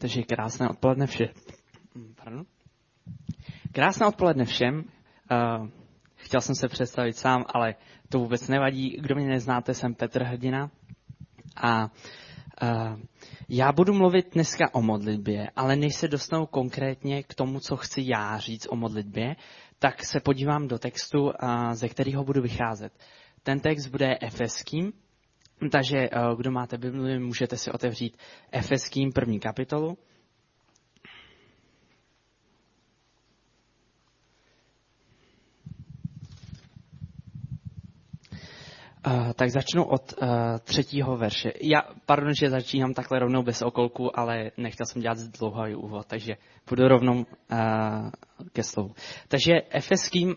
Takže krásné odpoledne všem. Pardon. Krásné odpoledne všem. Uh, chtěl jsem se představit sám, ale to vůbec nevadí. Kdo mě neznáte, jsem Petr Hrdina. A uh, já budu mluvit dneska o modlitbě, ale než se dostanu konkrétně k tomu, co chci já říct o modlitbě, tak se podívám do textu, uh, ze kterého budu vycházet. Ten text bude efeským, takže eh, kdo máte Bibli, můžete si otevřít Efeským první kapitolu. Uh, tak začnu od uh, třetího verše. Já, pardon, že začínám takhle rovnou bez okolku, ale nechtěl jsem dělat dlouhý úvod, takže půjdu rovnou uh, ke slovu. Takže Efeským uh,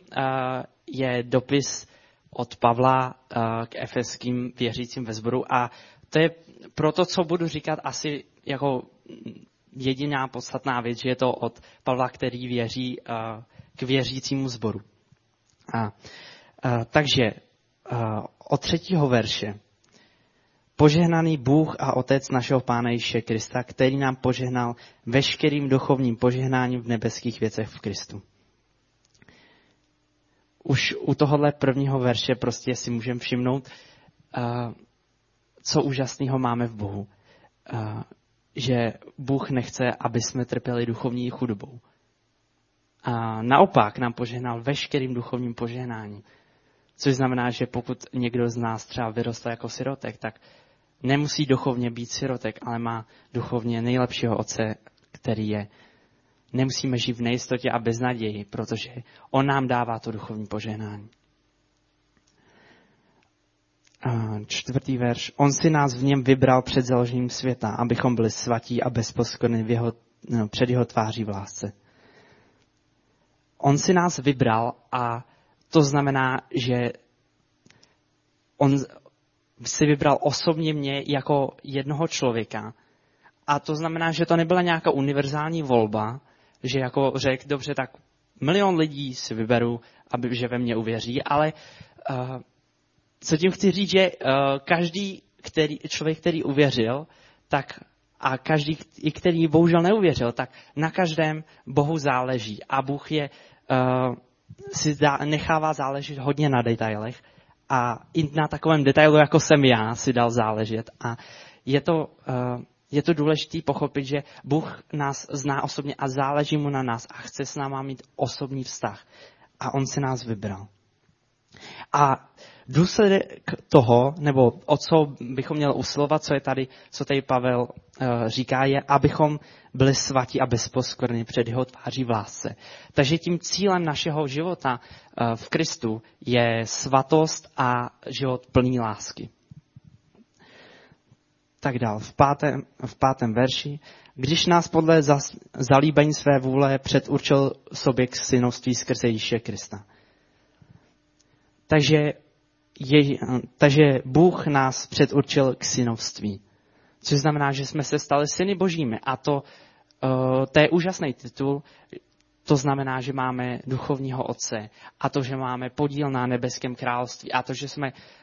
je dopis od Pavla eh, k efeským věřícím ve sboru a to je pro to, co budu říkat, asi jako jediná podstatná věc, že je to od Pavla, který věří eh, k věřícímu sboru. A, a, takže a, od třetího verše. Požehnaný Bůh a Otec našeho Pána Ježíše Krista, který nám požehnal veškerým duchovním požehnáním v nebeských věcech v Kristu už u tohohle prvního verše prostě si můžeme všimnout, uh, co úžasného máme v Bohu. Uh, že Bůh nechce, aby jsme trpěli duchovní chudobou. A naopak nám požehnal veškerým duchovním požehnáním. Což znamená, že pokud někdo z nás třeba vyrostl jako sirotek, tak nemusí duchovně být sirotek, ale má duchovně nejlepšího otce, který je nemusíme žít v nejistotě a beznaději, protože On nám dává to duchovní požehnání. Čtvrtý verš. On si nás v něm vybral před založením světa, abychom byli svatí a bezposkorní v jeho, no, před jeho tváří v lásce. On si nás vybral a to znamená, že on si vybral osobně mě jako jednoho člověka. A to znamená, že to nebyla nějaká univerzální volba, že jako řekl, dobře, tak milion lidí si vyberu, aby, že ve mně uvěří, ale uh, co tím chci říct, že uh, každý který, člověk, který uvěřil, tak a každý, i který bohužel neuvěřil, tak na každém Bohu záleží. A Bůh je, uh, si dá, nechává záležet hodně na detailech. A i na takovém detailu, jako jsem já, si dal záležet. A je to, uh, je to důležité pochopit, že Bůh nás zná osobně a záleží mu na nás a chce s náma mít osobní vztah. A on si nás vybral. A důsledek toho, nebo o co bychom měli usilovat, co je tady, co tady Pavel uh, říká, je, abychom byli svatí a bezposkorní před jeho tváří v lásce. Takže tím cílem našeho života uh, v Kristu je svatost a život plný lásky tak dál. V pátém, v pátém verši. Když nás podle zalíbení své vůle předurčil sobě k synovství skrze Ježíše Krista. Takže, je, takže Bůh nás předurčil k synovství. Což znamená, že jsme se stali syny božími. A to, uh, to je úžasný titul. To znamená, že máme duchovního otce a to, že máme podíl na nebeském království a to, že jsme Eh,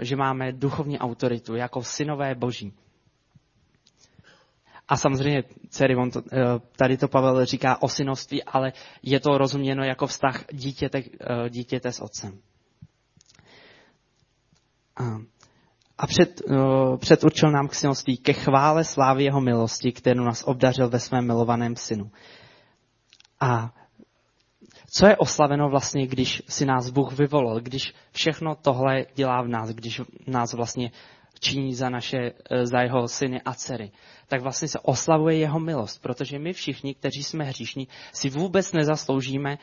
že máme duchovní autoritu jako synové boží. A samozřejmě, dcery, on to, eh, tady to Pavel říká o synovství, ale je to rozuměno jako vztah dítěte, eh, dítěte s otcem. A před, předurčil nám k synoství ke chvále slávy jeho milosti, kterou nás obdařil ve svém milovaném synu. A co je oslaveno vlastně, když si nás Bůh vyvolil, když všechno tohle dělá v nás, když nás vlastně činí za, naše, eh, za jeho syny a dcery, tak vlastně se oslavuje jeho milost, protože my všichni, kteří jsme hříšní, si vůbec nezasloužíme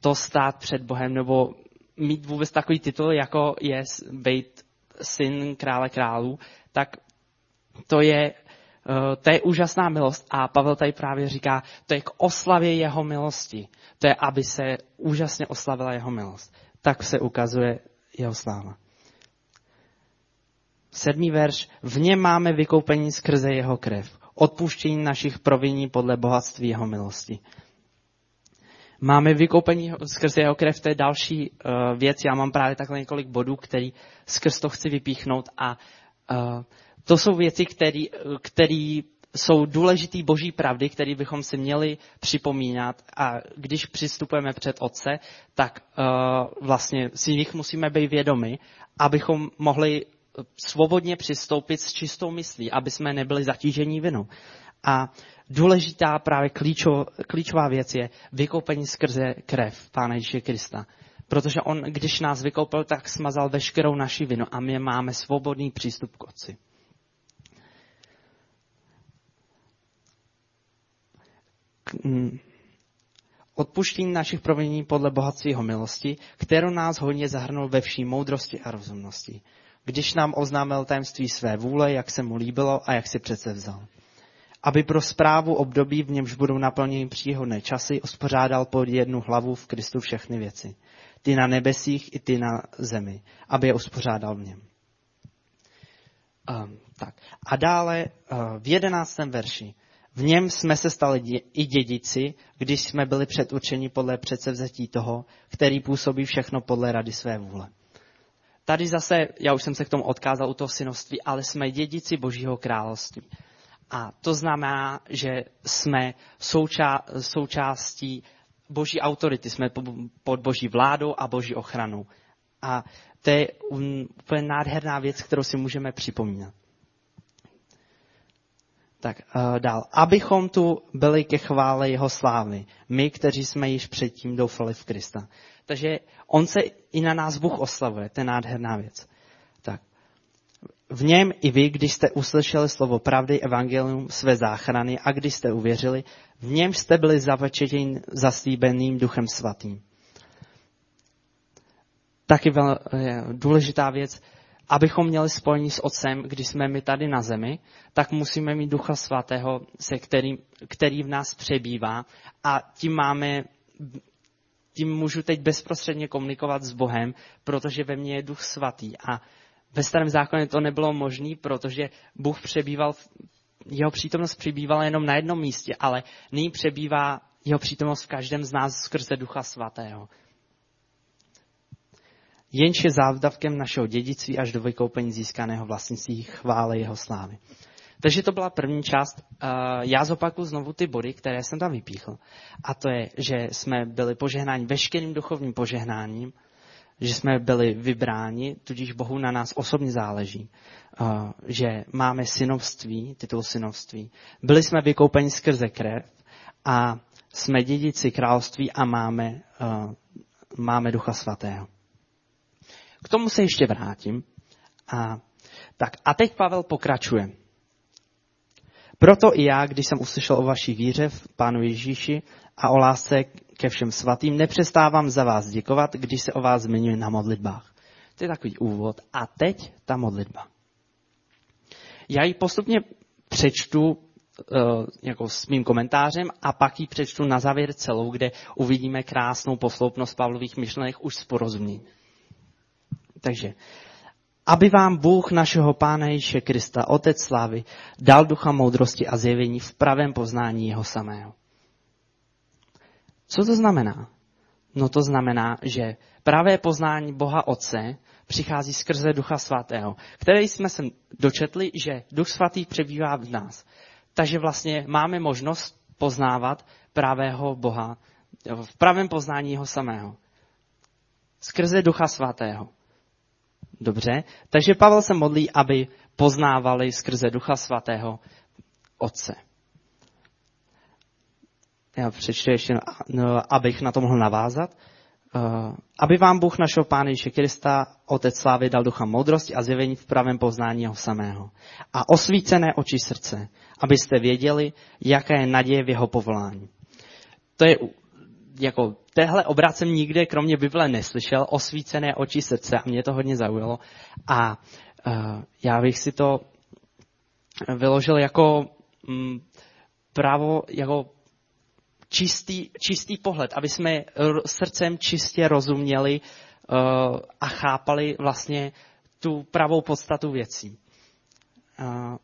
to stát před Bohem nebo mít vůbec takový titul, jako je být syn krále králů, tak to je, to je úžasná milost a Pavel tady právě říká, to je k oslavě jeho milosti to je, aby se úžasně oslavila jeho milost. Tak se ukazuje jeho sláva. Sedmý verš. V něm máme vykoupení skrze jeho krev. Odpuštění našich proviní podle bohatství jeho milosti. Máme vykoupení skrze jeho krev, to je další uh, věc. Já mám právě takhle několik bodů, který skrz to chci vypíchnout a uh, to jsou věci, které jsou důležitý boží pravdy, které bychom si měli připomínat a když přistupujeme před Otce, tak uh, vlastně si nich musíme být vědomi, abychom mohli svobodně přistoupit s čistou myslí, aby jsme nebyli zatížení vinou. A důležitá právě klíčo, klíčová věc je vykoupení skrze krev Pána Ježíše Krista. Protože on, když nás vykoupil, tak smazal veškerou naši vinu a my máme svobodný přístup k Otci. Odpuštění našich provinění podle bohatství jeho milosti, kterou nás hodně zahrnul ve vší moudrosti a rozumnosti, když nám oznámil tajemství své vůle, jak se mu líbilo a jak si přece vzal. Aby pro zprávu období, v němž budou naplněny příhodné časy, uspořádal pod jednu hlavu v Kristu všechny věci. Ty na nebesích i ty na zemi. Aby je uspořádal v něm. Um, tak. A dále uh, v jedenáctém verši. V něm jsme se stali i dědici, když jsme byli předurčeni podle předsevzetí toho, který působí všechno podle rady své vůle. Tady zase, já už jsem se k tomu odkázal u toho synovství, ale jsme dědici Božího království. A to znamená, že jsme souča- součástí Boží autority, jsme pod Boží vládou a Boží ochranou. A to je úplně nádherná věc, kterou si můžeme připomínat. Tak uh, dál. Abychom tu byli ke chvále jeho slávy. My, kteří jsme již předtím doufali v Krista. Takže on se i na nás Bůh oslavuje. To je nádherná věc. Tak. V něm i vy, když jste uslyšeli slovo pravdy, evangelium své záchrany a když jste uvěřili, v něm jste byli zavečetěni zaslíbeným duchem svatým. Taky důležitá věc, abychom měli spojení s Otcem, když jsme my tady na zemi, tak musíme mít Ducha Svatého, se kterým, který v nás přebývá. A tím máme, tím můžu teď bezprostředně komunikovat s Bohem, protože ve mně je Duch Svatý. A ve starém zákoně to nebylo možné, protože Bůh přebýval, jeho přítomnost přebývala jenom na jednom místě, ale nyní přebývá jeho přítomnost v každém z nás skrze Ducha Svatého jenž je závdavkem našeho dědictví až do vykoupení získaného vlastnictví chvále jeho slávy. Takže to byla první část. Já zopakuju znovu ty body, které jsem tam vypíchl. A to je, že jsme byli požehnáni veškerým duchovním požehnáním, že jsme byli vybráni, tudíž Bohu na nás osobně záleží, že máme synovství, titul synovství. Byli jsme vykoupeni skrze krev a jsme dědici království a máme, máme Ducha Svatého. K tomu se ještě vrátím. A, tak, a teď Pavel pokračuje. Proto i já, když jsem uslyšel o vaší víře v Pánu Ježíši a o lásce ke všem svatým, nepřestávám za vás děkovat, když se o vás zmiňuji na modlitbách. To je takový úvod. A teď ta modlitba. Já ji postupně přečtu uh, jako s mým komentářem a pak ji přečtu na závěr celou, kde uvidíme krásnou posloupnost Pavlových myšlenek už s porozuměním. Takže, aby vám Bůh našeho Pána Ježíše Krista, Otec slávy, dal ducha moudrosti a zjevení v pravém poznání jeho samého. Co to znamená? No to znamená, že pravé poznání Boha Otce přichází skrze Ducha Svatého, které jsme se dočetli, že Duch Svatý přebývá v nás. Takže vlastně máme možnost poznávat pravého Boha v pravém poznání jeho samého. Skrze Ducha Svatého. Dobře, takže Pavel se modlí, aby poznávali skrze Ducha Svatého Otce. Já přečtu ještě, no, abych na to mohl navázat. Uh, aby vám Bůh našeho Pána Ježíše Krista, Otec slávy, dal ducha moudrosti a zjevení v pravém poznání jeho samého. A osvícené oči srdce, abyste věděli, jaká je naděje v jeho povolání. To je jako téhle obrat jsem nikde kromě Bible neslyšel, osvícené oči srdce a mě to hodně zaujalo. A uh, já bych si to vyložil jako um, právo, jako čistý, čistý pohled, aby jsme srdcem čistě rozuměli uh, a chápali vlastně tu pravou podstatu věcí. Uh,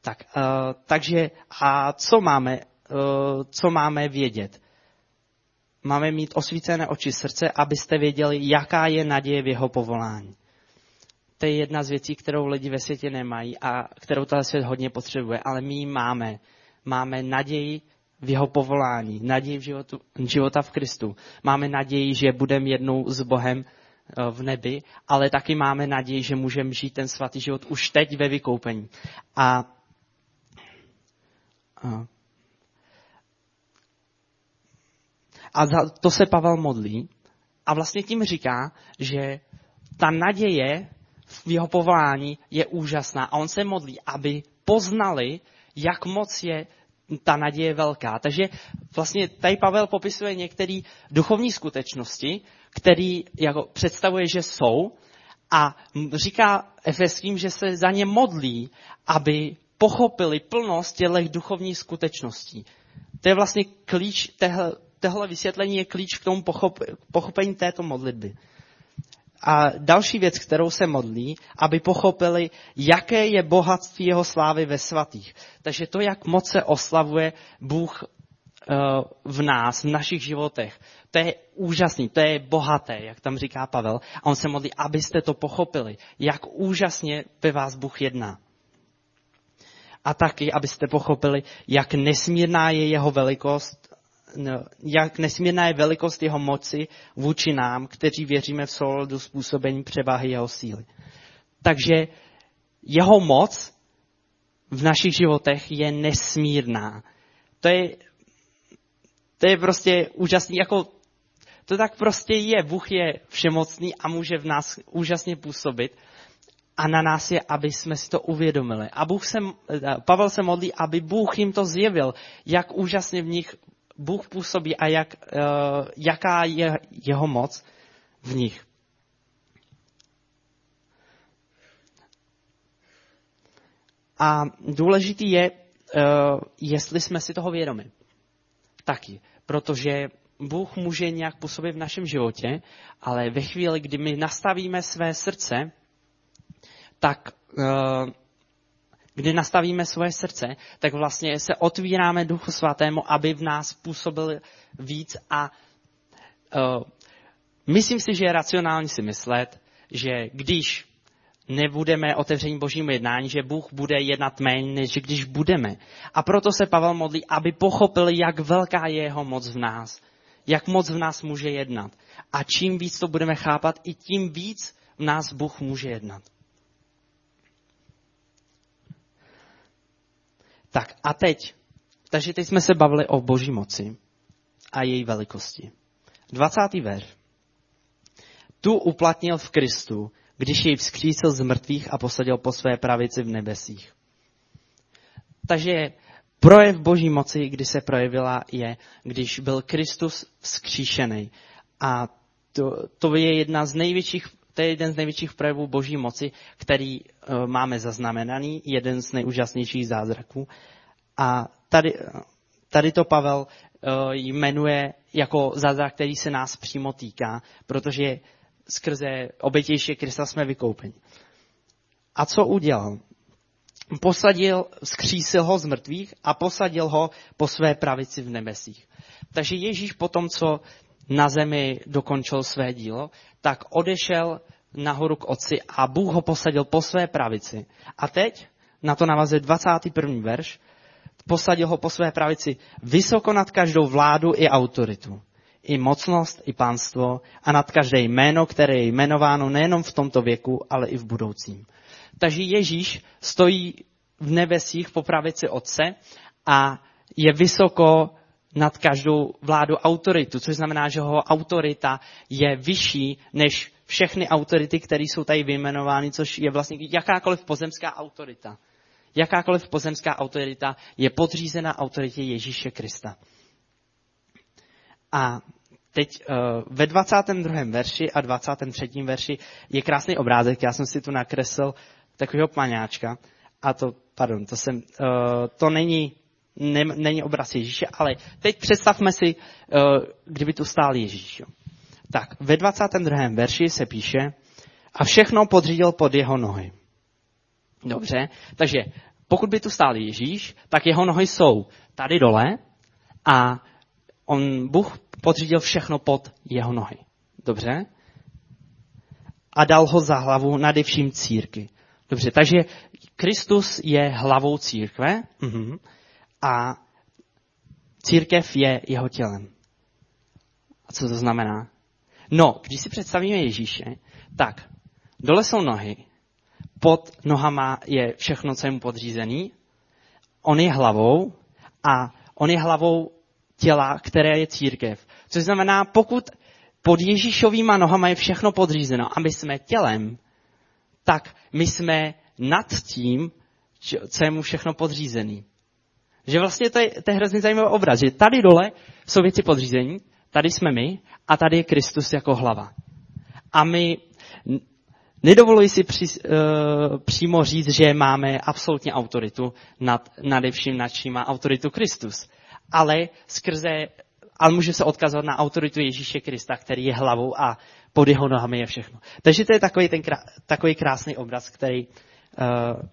tak, uh, takže a co máme, uh, co máme vědět? Máme mít osvícené oči srdce, abyste věděli, jaká je naděje v jeho povolání. to je jedna z věcí, kterou lidi ve světě nemají a kterou ten svět hodně potřebuje, ale my máme. Máme naději v jeho povolání, naději v životu, života v Kristu. Máme naději, že budeme jednou s Bohem eh, v nebi, ale taky máme naději, že můžeme žít ten svatý život už teď ve vykoupení. A, a, a to se Pavel modlí a vlastně tím říká, že ta naděje v jeho povolání je úžasná a on se modlí, aby poznali, jak moc je ta naděje velká. Takže vlastně tady Pavel popisuje některé duchovní skutečnosti, který jako představuje, že jsou a říká Efeským, že se za ně modlí, aby pochopili plnost těchto duchovních skutečností. To je vlastně klíč, tehle, tohle vysvětlení je klíč k tomu pochop, pochopení této modlitby. A další věc, kterou se modlí, aby pochopili, jaké je bohatství jeho slávy ve svatých. Takže to, jak moc se oslavuje Bůh eh, v nás, v našich životech. To je úžasný, to je bohaté, jak tam říká Pavel. A on se modlí, abyste to pochopili, jak úžasně ve vás Bůh jedná. A taky, abyste pochopili, jak nesmírná je jeho velikost jak nesmírná je velikost jeho moci vůči nám, kteří věříme v souladu způsobení převahy jeho síly. Takže jeho moc v našich životech je nesmírná. To je, to je prostě úžasný, jako to tak prostě je. Bůh je všemocný a může v nás úžasně působit. A na nás je, aby jsme si to uvědomili. A Bůh se, Pavel se modlí, aby Bůh jim to zjevil, jak úžasně v nich Bůh působí a jak, uh, jaká je jeho moc v nich. A důležitý je, uh, jestli jsme si toho vědomi. Taky. Protože Bůh může nějak působit v našem životě, ale ve chvíli, kdy my nastavíme své srdce, tak uh, kdy nastavíme svoje srdce, tak vlastně se otvíráme Duchu Svatému, aby v nás působil víc a uh, myslím si, že je racionální si myslet, že když nebudeme otevření božímu jednání, že Bůh bude jednat méně, než když budeme. A proto se Pavel modlí, aby pochopil, jak velká je jeho moc v nás. Jak moc v nás může jednat. A čím víc to budeme chápat, i tím víc v nás Bůh může jednat. Tak a teď, takže teď jsme se bavili o boží moci a její velikosti. 20. verš. Tu uplatnil v Kristu, když jej vzkřísil z mrtvých a posadil po své pravici v nebesích. Takže projev boží moci, kdy se projevila, je, když byl Kristus vzkříšený. A to, to je jedna z největších to je jeden z největších projevů boží moci, který uh, máme zaznamenaný, jeden z nejúžasnějších zázraků. A tady, tady to Pavel uh, jmenuje jako zázrak, který se nás přímo týká, protože skrze obětější Krista jsme vykoupeni. A co udělal? Posadil, skřísil ho z mrtvých a posadil ho po své pravici v nebesích. Takže Ježíš po tom, co na zemi dokončil své dílo, tak odešel nahoru k otci a Bůh ho posadil po své pravici. A teď na to navazuje 21. verš. Posadil ho po své pravici vysoko nad každou vládu i autoritu, i mocnost, i pánstvo a nad každé jméno, které je jmenováno nejenom v tomto věku, ale i v budoucím. Takže Ježíš stojí v nebesích po pravici Otce a je vysoko nad každou vládu autoritu, což znamená, že jeho autorita je vyšší než všechny autority, které jsou tady vyjmenovány, což je vlastně jakákoliv pozemská autorita. Jakákoliv pozemská autorita je podřízena autoritě Ježíše Krista. A teď uh, ve 22. verši a 23. verši je krásný obrázek. Já jsem si tu nakresl takového paňáčka. A to, pardon, to, jsem, uh, to není ne, není obraz Ježíše, ale teď představme si, uh, kdyby tu stál Ježíš. Tak, ve 22. verši se píše, a všechno podřídil pod jeho nohy. Dobře, takže pokud by tu stál Ježíš, tak jeho nohy jsou tady dole a on, Bůh podřídil všechno pod jeho nohy. Dobře? a dal ho za hlavu nade vším círky. Dobře, takže Kristus je hlavou církve mhm, a církev je jeho tělem. A co to znamená? No, když si představíme Ježíše, tak dole jsou nohy, pod nohama je všechno, co je mu podřízený, on je hlavou a on je hlavou těla, které je církev. Což znamená, pokud pod Ježíšovýma nohama je všechno podřízeno a my jsme tělem, tak my jsme nad tím, co je mu všechno podřízený. Že vlastně to je, to je hrozně zajímavý obraz, že tady dole jsou věci podřízení, tady jsme my a tady je Kristus jako hlava. A my nedovoluji si při, uh, přímo říct, že máme absolutně autoritu nad, nad vším, nad čím má autoritu Kristus. Ale skrze, ale může se odkazovat na autoritu Ježíše Krista, který je hlavou a pod jeho nohami je všechno. Takže to je takový, ten, takový krásný obraz, který,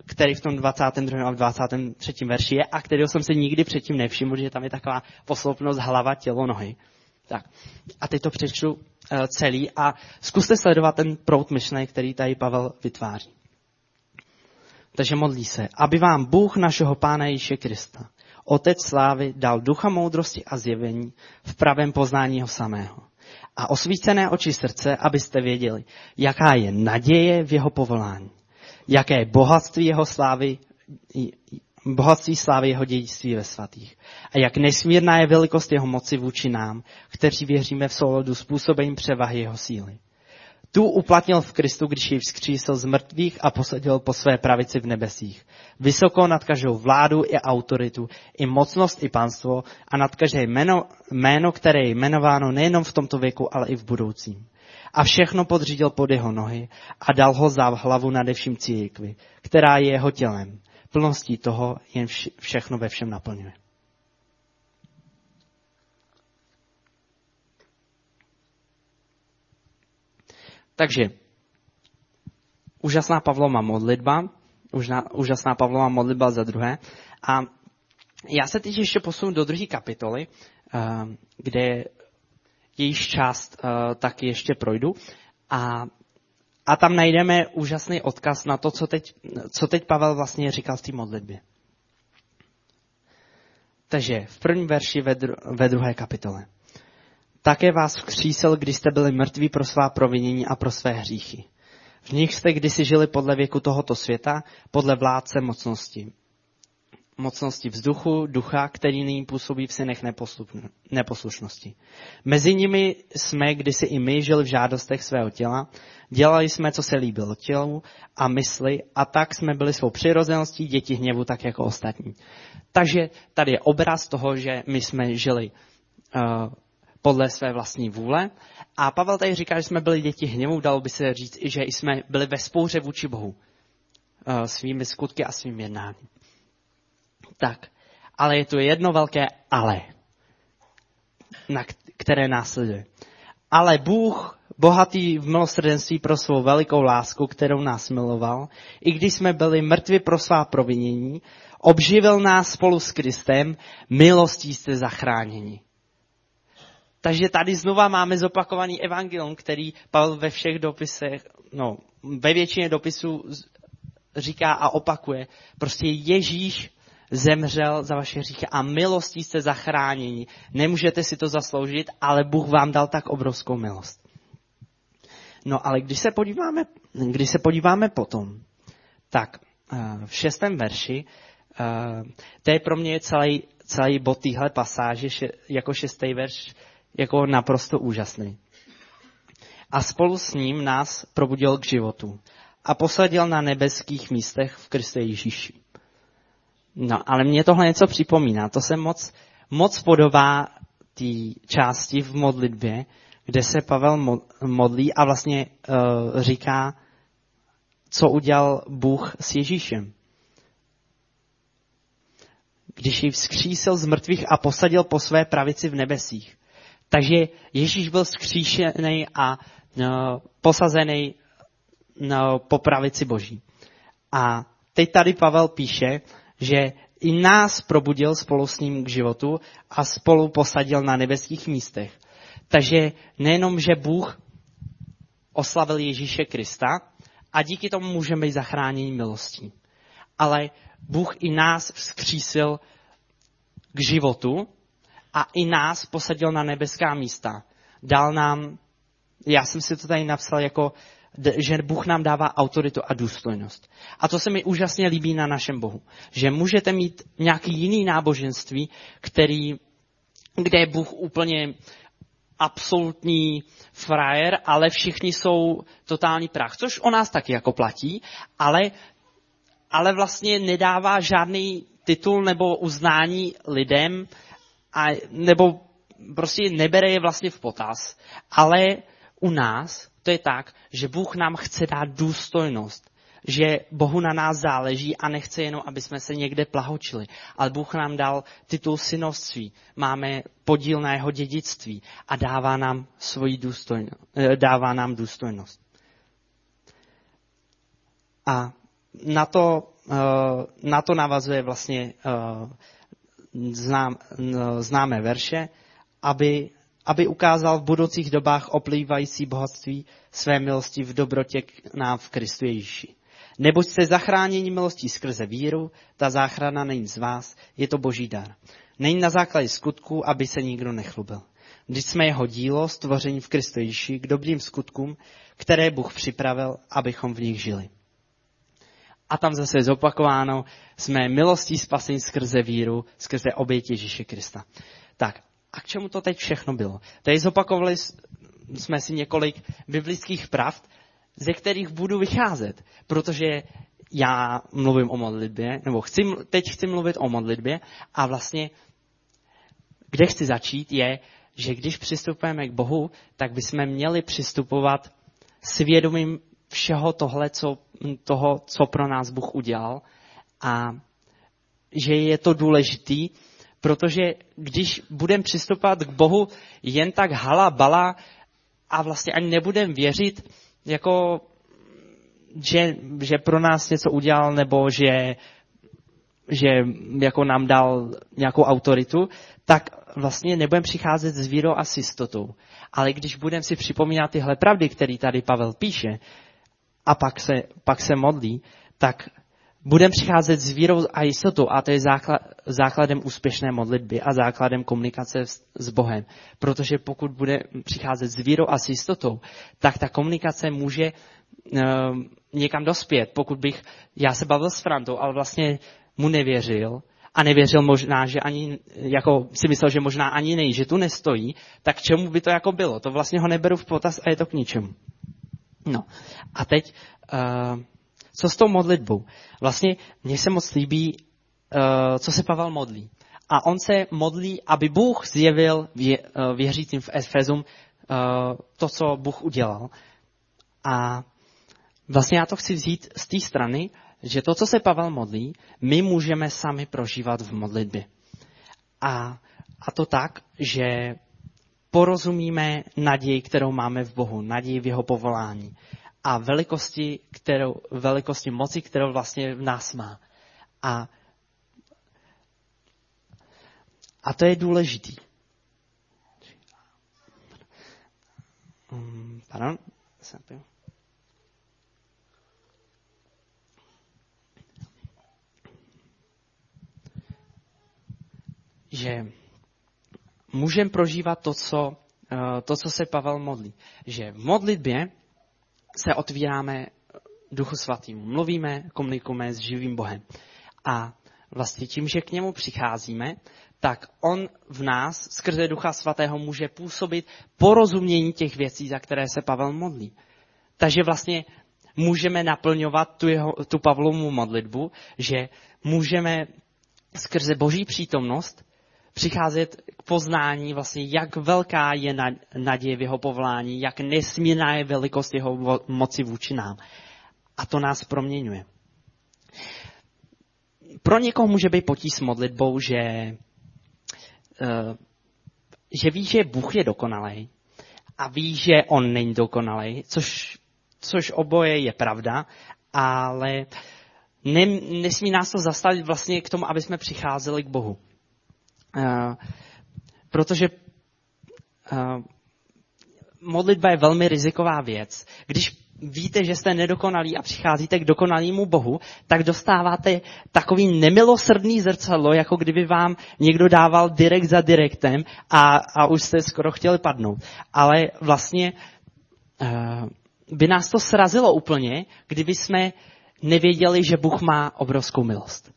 který v tom 22. a 23. verši je a kterého jsem se nikdy předtím nevšiml, že tam je taková posloupnost hlava, tělo, nohy. Tak. A teď to přečtu uh, celý a zkuste sledovat ten prout myšlenek, který tady Pavel vytváří. Takže modlí se, aby vám Bůh našeho Pána Ježíše Krista, Otec slávy, dal ducha moudrosti a zjevení v pravém poznání ho samého. A osvícené oči srdce, abyste věděli, jaká je naděje v jeho povolání, jaké bohatství jeho slávy bohatství slávy jeho dědictví ve svatých. A jak nesmírná je velikost jeho moci vůči nám, kteří věříme v souladu způsobením převahy jeho síly. Tu uplatnil v Kristu, když jej vzkřísil z mrtvých a posadil po své pravici v nebesích. Vysoko nad každou vládu i autoritu, i mocnost, i panstvo a nad každé jméno, jméno, které je jmenováno nejenom v tomto věku, ale i v budoucím. A všechno podřídil pod jeho nohy a dal ho za hlavu nade vším církvi, která je jeho tělem plností toho jen všechno ve všem naplňuje. Takže úžasná Pavlova modlitba, úžasná Pavlova modlitba za druhé. A já se teď ještě posunu do druhé kapitoly, eh, kde jejíž část eh, taky ještě projdu. A a tam najdeme úžasný odkaz na to, co teď, co teď Pavel vlastně říkal v té modlitbě. Takže v prvním verši ve, dru, ve druhé kapitole. Také vás vzkřísil, když jste byli mrtví pro svá provinění a pro své hříchy. V nich jste kdysi žili podle věku tohoto světa, podle vládce mocnosti mocnosti vzduchu, ducha, který nyní působí v synech neposlušnosti. Mezi nimi jsme kdysi i my žili v žádostech svého těla, dělali jsme, co se líbilo tělu a mysli a tak jsme byli svou přirozeností děti hněvu tak jako ostatní. Takže tady je obraz toho, že my jsme žili uh, podle své vlastní vůle. A Pavel tady říká, že jsme byli děti hněvu, dalo by se říct, že jsme byli ve spouře vůči Bohu uh, svými skutky a svým jednáním. Tak, ale je tu jedno velké ale, na které následuje. Ale Bůh, bohatý v milosrdenství pro svou velikou lásku, kterou nás miloval, i když jsme byli mrtvi pro svá provinění, obživil nás spolu s Kristem, milostí jste zachráněni. Takže tady znova máme zopakovaný evangelium, který Pavel ve všech dopisech, no, ve většině dopisů říká a opakuje. Prostě Ježíš zemřel za vaše hříchy a milostí jste zachráněni. Nemůžete si to zasloužit, ale Bůh vám dal tak obrovskou milost. No ale když se podíváme, když se podíváme potom, tak eh, v šestém verši, eh, to je pro mě celý, celý bod téhle pasáže, jako šestý verš, jako naprosto úžasný. A spolu s ním nás probudil k životu a posadil na nebeských místech v Kriste Ježíši. No, ale mě tohle něco připomíná. To se moc, moc podobá té části v modlitbě, kde se Pavel modlí a vlastně uh, říká, co udělal Bůh s Ježíšem. Když ji vzkřísil z mrtvých a posadil po své pravici v nebesích. Takže Ježíš byl vzkříšený a uh, posazený uh, po pravici Boží. A teď tady Pavel píše, že i nás probudil spolu s ním k životu a spolu posadil na nebeských místech. Takže nejenom, že Bůh oslavil Ježíše Krista a díky tomu můžeme být zachráněni milostí. Ale Bůh i nás vzkřísil k životu a i nás posadil na nebeská místa. Dal nám, já jsem si to tady napsal jako, že Bůh nám dává autoritu a důstojnost. A to se mi úžasně líbí na našem Bohu. Že můžete mít nějaký jiný náboženství, který, kde je Bůh úplně absolutní frajer, ale všichni jsou totální prach. Což o nás taky jako platí, ale, ale vlastně nedává žádný titul nebo uznání lidem, a, nebo prostě nebere je vlastně v potaz. Ale u nás to je tak, že Bůh nám chce dát důstojnost že Bohu na nás záleží a nechce jenom, aby jsme se někde plahočili. Ale Bůh nám dal titul synovství, máme podíl na jeho dědictví a dává nám, svoji důstojnost, eh, dává nám důstojnost. A na to, eh, na to navazuje vlastně eh, znám, známé verše, aby, aby ukázal v budoucích dobách oplývající bohatství své milosti v dobrotě k nám v Kristu Ježíši. Neboť jste zachráněni milostí skrze víru, ta záchrana není z vás, je to boží dar. Není na základě skutku, aby se nikdo nechlubil. Když jsme jeho dílo, stvoření v Kristu Ježíši, k dobrým skutkům, které Bůh připravil, abychom v nich žili. A tam zase zopakováno, jsme milostí spasení skrze víru, skrze oběť Ježíše Krista. Tak, a k čemu to teď všechno bylo? Tady zopakovali jsme si několik biblických pravd, ze kterých budu vycházet, protože já mluvím o modlitbě, nebo chci, teď chci mluvit o modlitbě a vlastně kde chci začít je, že když přistupujeme k Bohu, tak bychom měli přistupovat svědomím všeho tohle, co, toho, co pro nás Bůh udělal a že je to důležitý, protože když budeme přistupovat k Bohu jen tak hala bala a vlastně ani nebudeme věřit, jako, že, že pro nás něco udělal, nebo že, že jako nám dal nějakou autoritu, tak vlastně nebudeme přicházet s vírou a s jistotou. Ale když budeme si připomínat tyhle pravdy, které tady Pavel píše, a pak se, pak se modlí, tak budeme přicházet s vírou a jistotou a to je základ, základem úspěšné modlitby a základem komunikace s, s Bohem. Protože pokud bude přicházet s vírou a s jistotou, tak ta komunikace může uh, někam dospět. Pokud bych, já se bavil s Frantou, ale vlastně mu nevěřil, a nevěřil možná, že ani, jako si myslel, že možná ani nej, že tu nestojí, tak čemu by to jako bylo? To vlastně ho neberu v potaz a je to k ničemu. No. A teď, uh, co s tou modlitbou? Vlastně mně se moc líbí, uh, co se Pavel modlí. A on se modlí, aby Bůh zjevil uh, věřícím v Efezum uh, to, co Bůh udělal. A vlastně já to chci vzít z té strany, že to, co se Pavel modlí, my můžeme sami prožívat v modlitbě. A, a to tak, že porozumíme naději, kterou máme v Bohu, naději v jeho povolání a velikosti, kterou, velikosti moci, kterou vlastně v nás má. A, a to je důležitý. Mm, pardon, jsem pil. Že můžeme prožívat to co, eh, to, co se Pavel modlí. Že v modlitbě se otvíráme Duchu Svatým. Mluvíme, komunikujeme s živým Bohem. A vlastně tím, že k němu přicházíme, tak on v nás skrze Ducha Svatého může působit porozumění těch věcí, za které se Pavel modlí. Takže vlastně můžeme naplňovat tu, jeho, tu Pavlovu modlitbu, že můžeme skrze Boží přítomnost přicházet k poznání vlastně, jak velká je naděje v jeho povolání, jak nesmírná je velikost jeho moci vůči nám. A to nás proměňuje. Pro někoho může být potíž s modlitbou, že, eh, že ví, že Bůh je dokonalý a ví, že on není dokonalý, což, což oboje je pravda, ale ne, nesmí nás to zastavit vlastně k tomu, aby jsme přicházeli k Bohu. Eh, protože uh, modlitba je velmi riziková věc. Když víte, že jste nedokonalí a přicházíte k dokonalému Bohu, tak dostáváte takový nemilosrdný zrcadlo, jako kdyby vám někdo dával direkt za direktem a, a už jste skoro chtěli padnout. Ale vlastně uh, by nás to srazilo úplně, kdyby jsme nevěděli, že Bůh má obrovskou milost.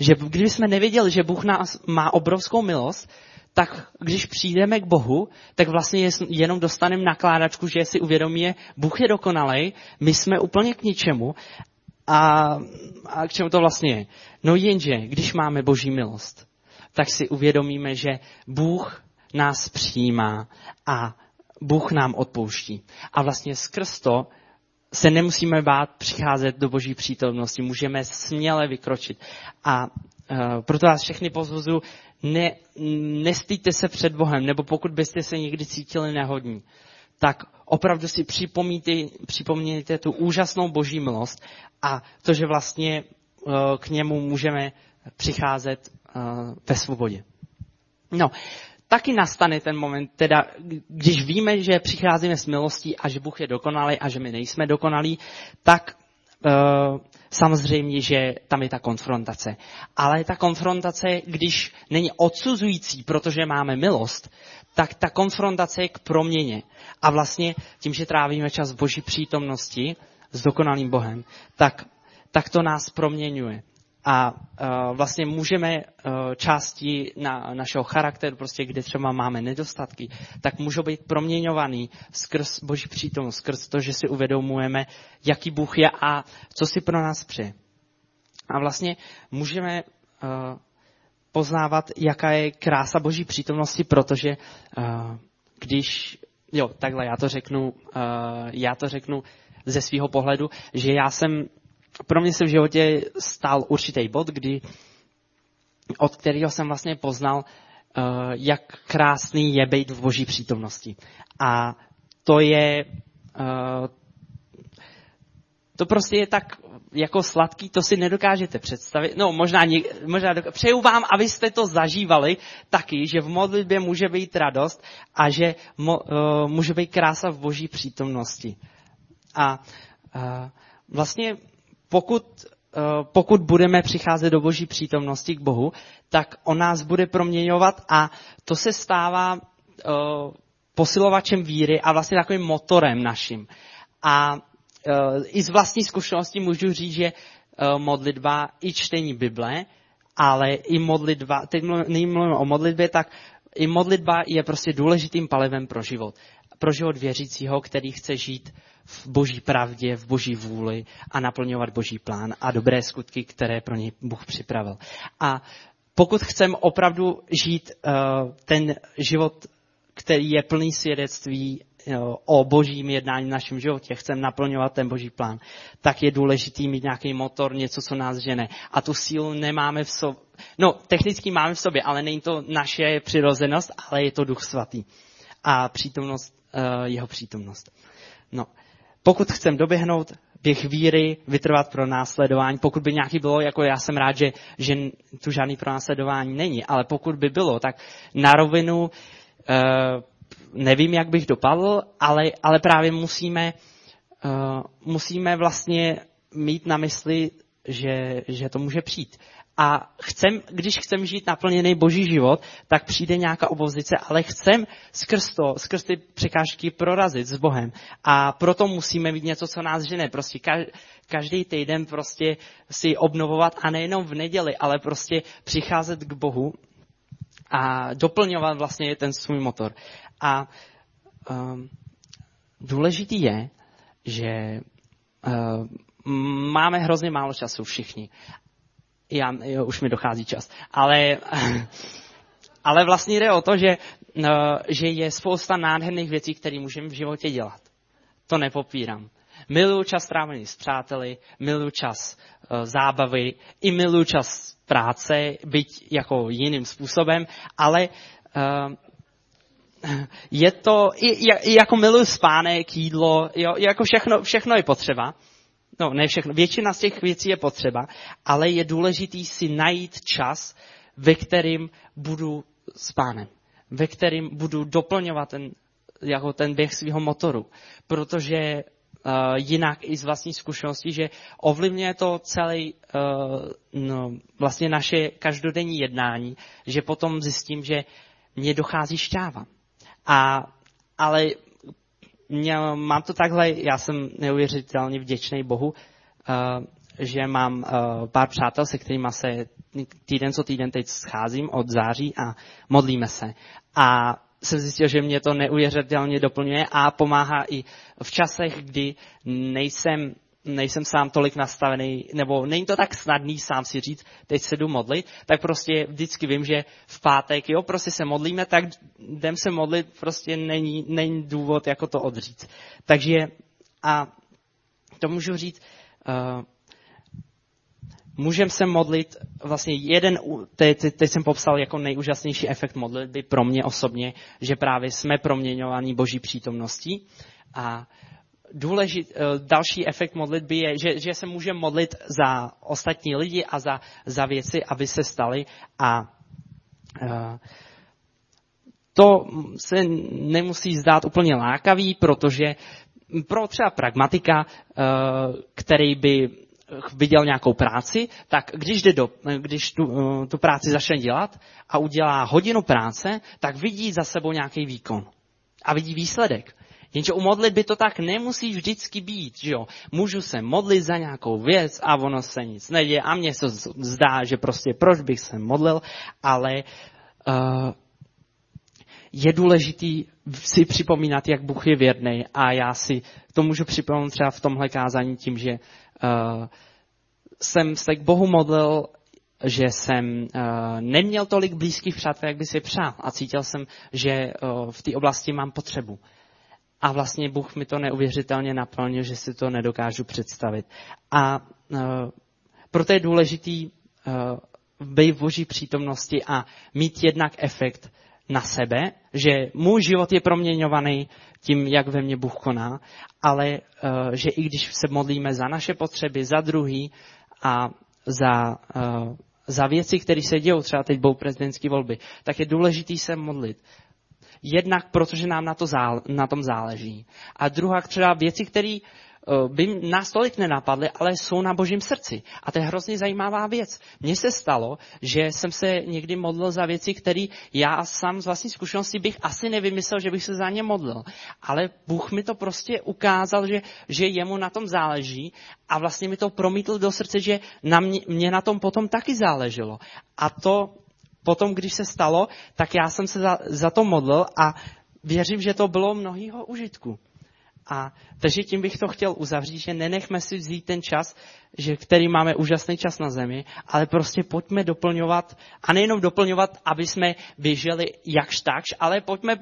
Že kdyby jsme nevěděli, že Bůh nás má obrovskou milost, tak když přijdeme k Bohu, tak vlastně jenom dostaneme nakládačku, že si uvědomíme, Bůh je dokonalej, my jsme úplně k ničemu a, a k čemu to vlastně je? No jenže, když máme boží milost, tak si uvědomíme, že Bůh nás přijímá a Bůh nám odpouští. A vlastně skrz to se nemusíme bát přicházet do boží přítomnosti, můžeme směle vykročit. A uh, proto vás všechny pozvozu, ne, nestýďte se před Bohem, nebo pokud byste se někdy cítili nehodní, tak opravdu si připomíte, připomnějte tu úžasnou boží milost a to, že vlastně uh, k němu můžeme přicházet uh, ve svobodě. No, taky nastane ten moment, teda, když víme, že přicházíme s milostí a že Bůh je dokonalý a že my nejsme dokonalí, tak uh, samozřejmě, že tam je ta konfrontace. Ale ta konfrontace, když není odsuzující, protože máme milost, tak ta konfrontace je k proměně. A vlastně tím, že trávíme čas v boží přítomnosti s dokonalým Bohem, tak, tak to nás proměňuje a uh, vlastně můžeme uh, části na našeho charakteru, prostě kde třeba máme nedostatky, tak můžou být proměňovaný skrz Boží přítomnost, skrz to, že si uvědomujeme, jaký Bůh je a co si pro nás přeje. A vlastně můžeme uh, poznávat, jaká je krása Boží přítomnosti, protože uh, když, jo, takhle já to řeknu, uh, já to řeknu ze svého pohledu, že já jsem pro mě se v životě stal určitý bod, kdy, od kterého jsem vlastně poznal, uh, jak krásný je být v boží přítomnosti. A to je, uh, to prostě je tak jako sladký, to si nedokážete představit. No možná, možná doká... přeju vám, abyste to zažívali taky, že v modlitbě může být radost a že mo, uh, může být krása v boží přítomnosti. A uh, vlastně pokud, eh, pokud budeme přicházet do boží přítomnosti k Bohu, tak on nás bude proměňovat a to se stává eh, posilovačem víry a vlastně takovým motorem naším. A eh, i z vlastní zkušenosti můžu říct, že modlitba i čtení Bible, ale i modlitba, teď mluvím o modlitbě, tak i modlitba je prostě důležitým palivem pro život. Pro život věřícího, který chce žít v boží pravdě, v boží vůli a naplňovat boží plán a dobré skutky, které pro něj Bůh připravil. A pokud chceme opravdu žít uh, ten život, který je plný svědectví uh, o božím jednání v našem životě, chceme naplňovat ten boží plán, tak je důležitý mít nějaký motor, něco, co nás žene. A tu sílu nemáme v sobě. No, technicky máme v sobě, ale není to naše přirozenost, ale je to duch svatý. A přítomnost, uh, jeho přítomnost. No, pokud chcem doběhnout běh víry, vytrvat pro následování, pokud by nějaký bylo, jako já jsem rád, že, že tu žádný pro následování není, ale pokud by bylo, tak na rovinu uh, nevím, jak bych dopadl, ale, ale právě musíme, uh, musíme vlastně mít na mysli, že, že to může přijít. A chcem, když chcem žít naplněný boží život, tak přijde nějaká opozice, ale chcem skrz to, skrz ty překážky prorazit s Bohem. A proto musíme mít něco, co nás žene. Prostě každý týden prostě si obnovovat a nejenom v neděli, ale prostě přicházet k Bohu a doplňovat vlastně ten svůj motor. A um, důležitý je, že uh, máme hrozně málo času všichni já, jo, už mi dochází čas. Ale, ale vlastně jde o to, že, no, že je spousta nádherných věcí, které můžeme v životě dělat. To nepopírám. Miluju čas strávený s přáteli, miluju čas uh, zábavy, i miluju čas práce, byť jako jiným způsobem, ale uh, je to, jako miluju spánek, jídlo, jo, jako všechno, všechno je potřeba no ne všechno, většina z těch věcí je potřeba, ale je důležitý si najít čas, ve kterým budu s pánem, ve kterým budu doplňovat ten jako ten běh svého motoru, protože uh, jinak i z vlastní zkušenosti, že ovlivňuje to celé uh, no, vlastně naše každodenní jednání, že potom zjistím, že mě dochází šťáva. A, ale mě, mám to takhle, já jsem neuvěřitelně vděčný Bohu, uh, že mám uh, pár přátel, se kterými se týden co týden teď scházím od září a modlíme se. A jsem zjistil, že mě to neuvěřitelně doplňuje a pomáhá i v časech, kdy nejsem, nejsem sám tolik nastavený, nebo není to tak snadný sám si říct, teď se jdu modlit, tak prostě vždycky vím, že v pátek, jo, prostě se modlíme, tak jdem se modlit, prostě není, není důvod jako to odříct. Takže a to můžu říct, uh, můžeme se modlit, vlastně jeden, teď, teď jsem popsal jako nejúžasnější efekt modlitby pro mě osobně, že právě jsme proměňovaní boží přítomností a důležit, eh, další efekt modlitby je, že, že se můžeme modlit za ostatní lidi a za, za věci, aby se staly a uh, to se nemusí zdát úplně lákavý, protože pro třeba pragmatika, uh, který by viděl nějakou práci, tak když, jde do, když tu, eh, tu práci začne dělat a udělá hodinu práce, tak vidí za sebou nějaký výkon. A vidí výsledek. Jenže u modlitby to tak nemusí vždycky být, že jo. Můžu se modlit za nějakou věc a ono se nic neděje a mně se zdá, že prostě proč bych se modlil, ale uh, je důležitý si připomínat, jak Bůh je věrný a já si to můžu připomenout třeba v tomhle kázání tím, že uh, jsem se k Bohu modlil, že jsem uh, neměl tolik blízkých přátel, jak by si přál a cítil jsem, že uh, v té oblasti mám potřebu. A vlastně Bůh mi to neuvěřitelně naplnil, že si to nedokážu představit. A uh, proto je důležitý uh, být v boží přítomnosti a mít jednak efekt na sebe, že můj život je proměňovaný tím, jak ve mně Bůh koná, ale uh, že i když se modlíme za naše potřeby, za druhý a za, uh, za věci, které se dějou, třeba teď budou prezidentské volby, tak je důležité se modlit. Jednak protože nám na, to zále, na tom záleží. A druhá třeba věci, které Eh, by nás tolik nenapadly, ale jsou na božím srdci. A to je hrozně zajímavá věc. Mně se stalo, že jsem se někdy modlil za věci, které já sám z vlastní zkušenosti bych asi nevymyslel, že bych se za ně modlil. Ale Bůh mi to prostě ukázal, že, že jemu na tom záleží a vlastně mi to promítl do srdce, že na mě, mě na tom potom taky záleželo. A to potom, když se stalo, tak já jsem se za, za to modlil a věřím, že to bylo mnohýho užitku. A takže tím bych to chtěl uzavřít, že nenechme si vzít ten čas, že, který máme úžasný čas na zemi, ale prostě pojďme doplňovat, a nejenom doplňovat, aby jsme běželi jakž takž, ale pojďme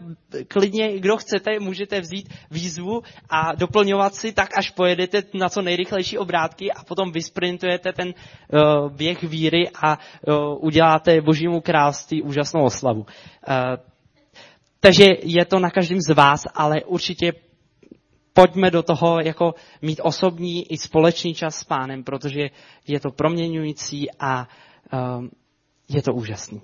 klidně, kdo chcete, můžete vzít výzvu a doplňovat si tak, až pojedete na co nejrychlejší obrátky a potom vysprintujete ten uh, běh víry a uh, uděláte božímu království úžasnou oslavu. Uh, takže je to na každém z vás, ale určitě pojďme do toho jako mít osobní i společný čas s pánem, protože je to proměňující a um, je to úžasný.